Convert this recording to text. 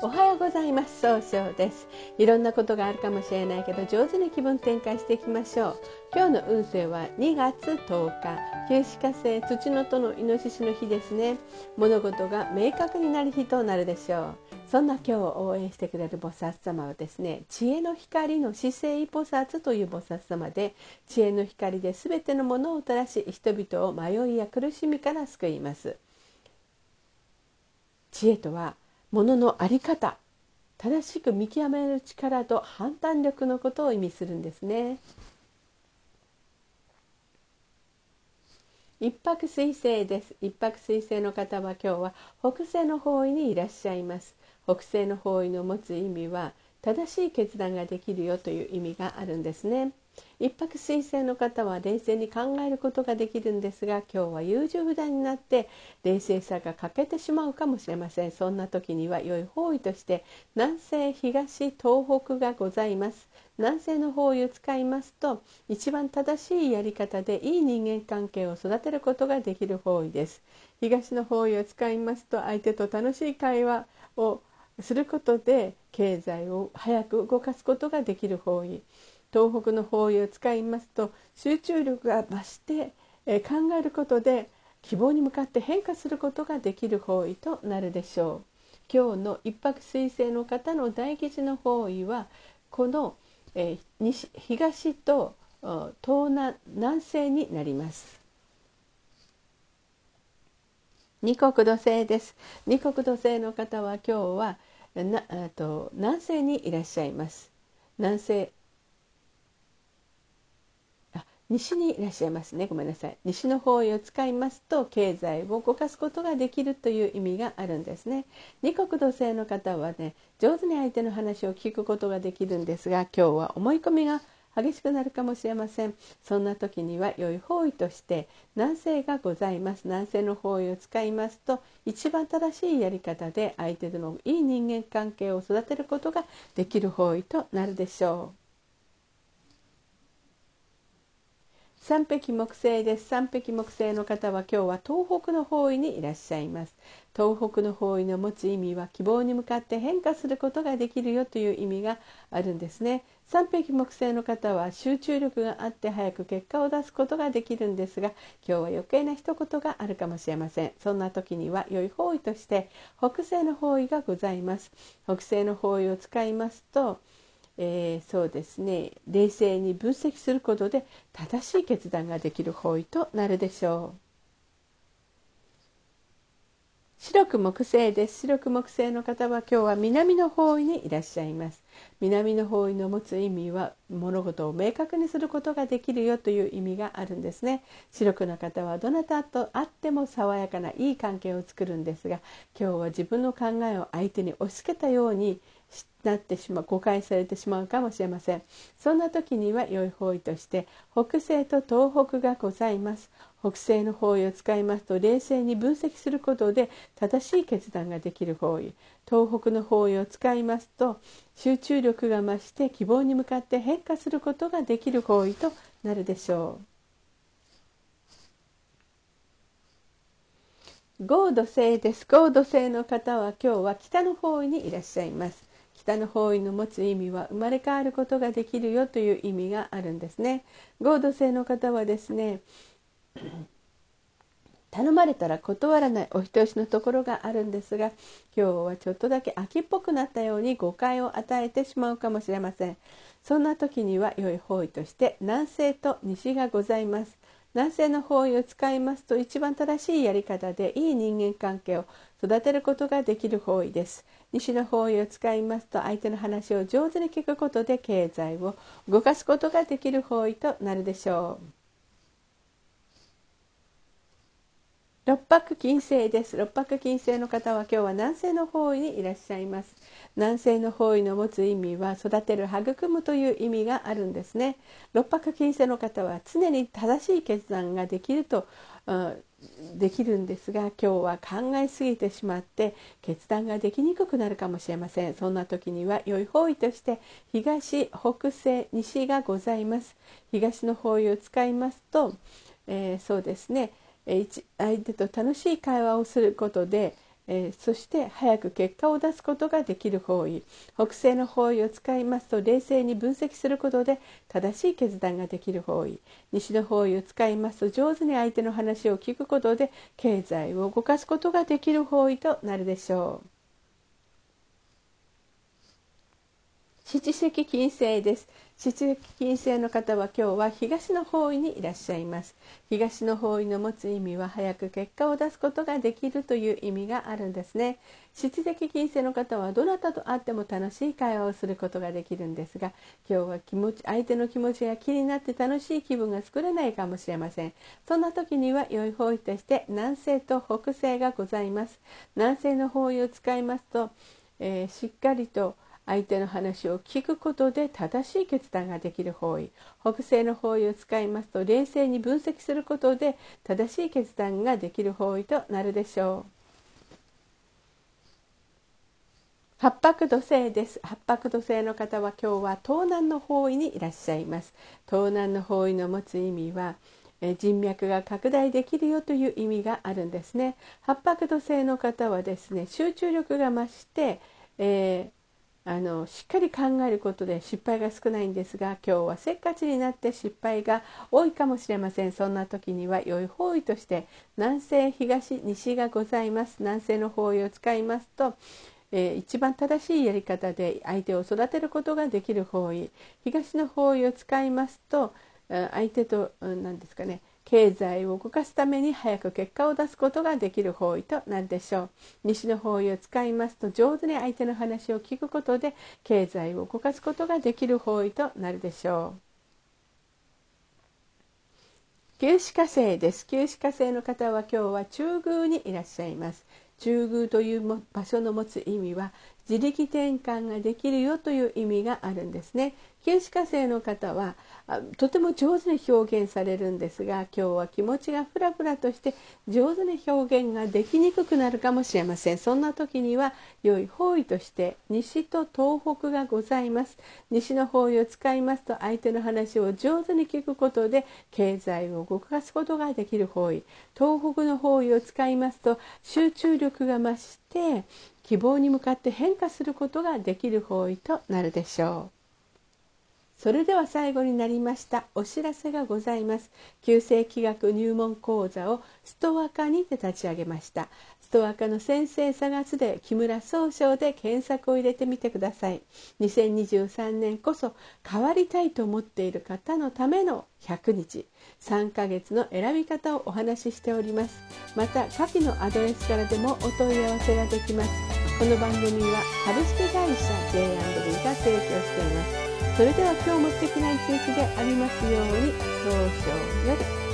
おはようございます。総称です。いろんなことがあるかもしれないけど上手に気分転換していきましょう。今日の運勢は2月10日。旧歯科星土のとのイノシシの日ですね。物事が明確になる日となるでしょう。そんな今日を応援してくれる菩薩様はですね知恵の光の姿勢菩薩という菩薩様で知恵の光で全てのものを照らし人々を迷いや苦しみから救います。知恵とはものの在り方正しく見極める力と判断力のことを意味するんですね。一泊水星です。一泊水星の方は今日は北西の方位にいらっしゃいます。北西の方位の持つ意味は正しい決断ができるよという意味があるんですね。一泊水星の方は冷静に考えることができるんですが今日は優柔不断になって冷静さが欠けてしまうかもしれません。そんな時には良い方位として南西東東北がございます。南西の方位を使いますと一番正しいやり方でいい人間関係を育てることができる方位です。東の方位を使いますと相手と楽しい会話をすることで経済を早く動かすことができる方位。東北の方位を使いますと集中力が増して、え考えることで希望に向かって変化することができる方位となるでしょう。今日の一泊水星の方の大吉の方位はこの、え西東と東南南西になります。二国土星です。二国土星の方は今日はなと南西にいらっしゃいます。南西西にいらっしゃいますね。ごめんなさい。西の方位を使いますと経済を動かすことができるという意味があるんですね。二国土星の方はね上手に相手の話を聞くことができるんですが今日は思い込みが激しくなるかもしれません。そんな時には良い方位として南西がございます。南西の方位を使いますと一番正しいやり方で相手とのいい人間関係を育てることができる方位となるでしょう。三匹木星です。三匹木星の方は今日は東北の方位にいらっしゃいます。東北の方位の持つ意味は希望に向かって変化することができるよという意味があるんですね。三匹木星の方は集中力があって早く結果を出すことができるんですが今日は余計な一言があるかもしれません。そんな時には良い方位として北西の方位がございます。北西の方位を使いますとえー、そうですね。冷静に分析することで正しい決断ができる方位となるでしょう。白く木星です。白く木星の方は今日は南の方位にいらっしゃいます。南の方位の持つ意味は物事を明確にすることができるよという意味があるんですね。白くの方はどなたと会っても爽やかないい関係を作るんですが今日は自分の考えを相手に押し付けたようになってしまう誤解されてしまうかもしれません。そんな時には良い方位として北西と東北がございます。北西の方位を使いますと冷静に分析することで正しい決断ができる方位。東北の方位を使いますと集中力が増して希望に向かって変化することができる方位となるでしょう。合土星です。合土星の方は今日は北の方位にいらっしゃいます。北の方位の持つ意味は生まれ変わることができるよという意味があるんですね。合土星の方はですね 頼まれたら断らないお人よしのところがあるんですが今日はちょっとだけ秋っぽくなったように誤解を与えてしまうかもしれません。そんな時には良い方位として南西と西がございます。南西の方位を使いますと一番正しいやり方でいい人間関係を育てることができる方位です。西の方位を使いますと相手の話を上手に聞くことで経済を動かすことができる方位となるでしょう。六白金星です。六白金星の方は今日は南西の方位にいらっしゃいます。南西の方位の持つ意味は育てる育むという意味があるんですね。六白金星の方は常に正しい決断ができるとできるんですが今日は考えすぎてしまって決断ができにくくなるかもしれません。そんな時には良い方位として東北西西がございます。東の方位を使いますと、えー、そうですね。相手と楽しい会話をすることでえー、そして早く結果を出すことができる方位北西の方位を使いますと冷静に分析することで正しい決断ができる方位西の方位を使いますと上手に相手の話を聞くことで経済を動かすことができる方位となるでしょう。七石金星です七石金星の方は今日は東の方位にいらっしゃいます東の方位の持つ意味は早く結果を出すことができるという意味があるんですね七石金星の方はどなたと会っても楽しい会話をすることができるんですが今日は気持ち相手の気持ちが気になって楽しい気分が作れないかもしれませんそんな時には良い方位として南西と北西がございます南西の方位を使いますと、えー、しっかりと相手の話を聞くことで正しい決断ができる方位北西の方位を使いますと冷静に分析することで正しい決断ができる方位となるでしょう。八白土星です。八白土星の方は今日は東南の方位にいらっしゃいます。東南の方位の持つ意味は人脈が拡大できるよという意味があるんですね。八白土星の方はですね集中力が増して、えーあのしっかり考えることで失敗が少ないんですが今日はせっかちになって失敗が多いかもしれません。そんな時には良い方位として南西東西がございます。南西の方位を使いますとえー、一番正しいやり方で相手を育てることができる方位。東の方位を使いますと相手と何ですかね。経済を動かすために早く結果を出すことができる方位となるでしょう。西の方位を使いますと上手に相手の話を聞くことで経済を動かすことができる方位となるでしょう。旧歯火星です。旧歯火星の方は今日は中宮にいらっしゃいます。中宮という場所の持つ意味は自力転換ができるよという意味があるんですね。旧歯科生の方はとても上手に表現されるんですが今日は気持ちがフラフラとして上手に表現ができにくくなるかもしれません。そんな時には良い方位として西と東北がございます。西の方位を使いますと相手の話を上手に聞くことで経済を動かすことができる方位。東北の方位を使いますと集中力が増して希望に向かって変化することができる方位となるでしょう。それでは最後になりました。お知らせがございます。旧世紀学入門講座をストア化にて立ち上げました。ストア化の先生探すで木村総称で検索を入れてみてください。2023年こそ変わりたいと思っている方のための100日。3ヶ月の選び方をお話ししております。また下記のアドレスからでもお問い合わせができます。この番組は株式会社 J&B が提供していますそれでは今日も素敵な一日でありますように早々より。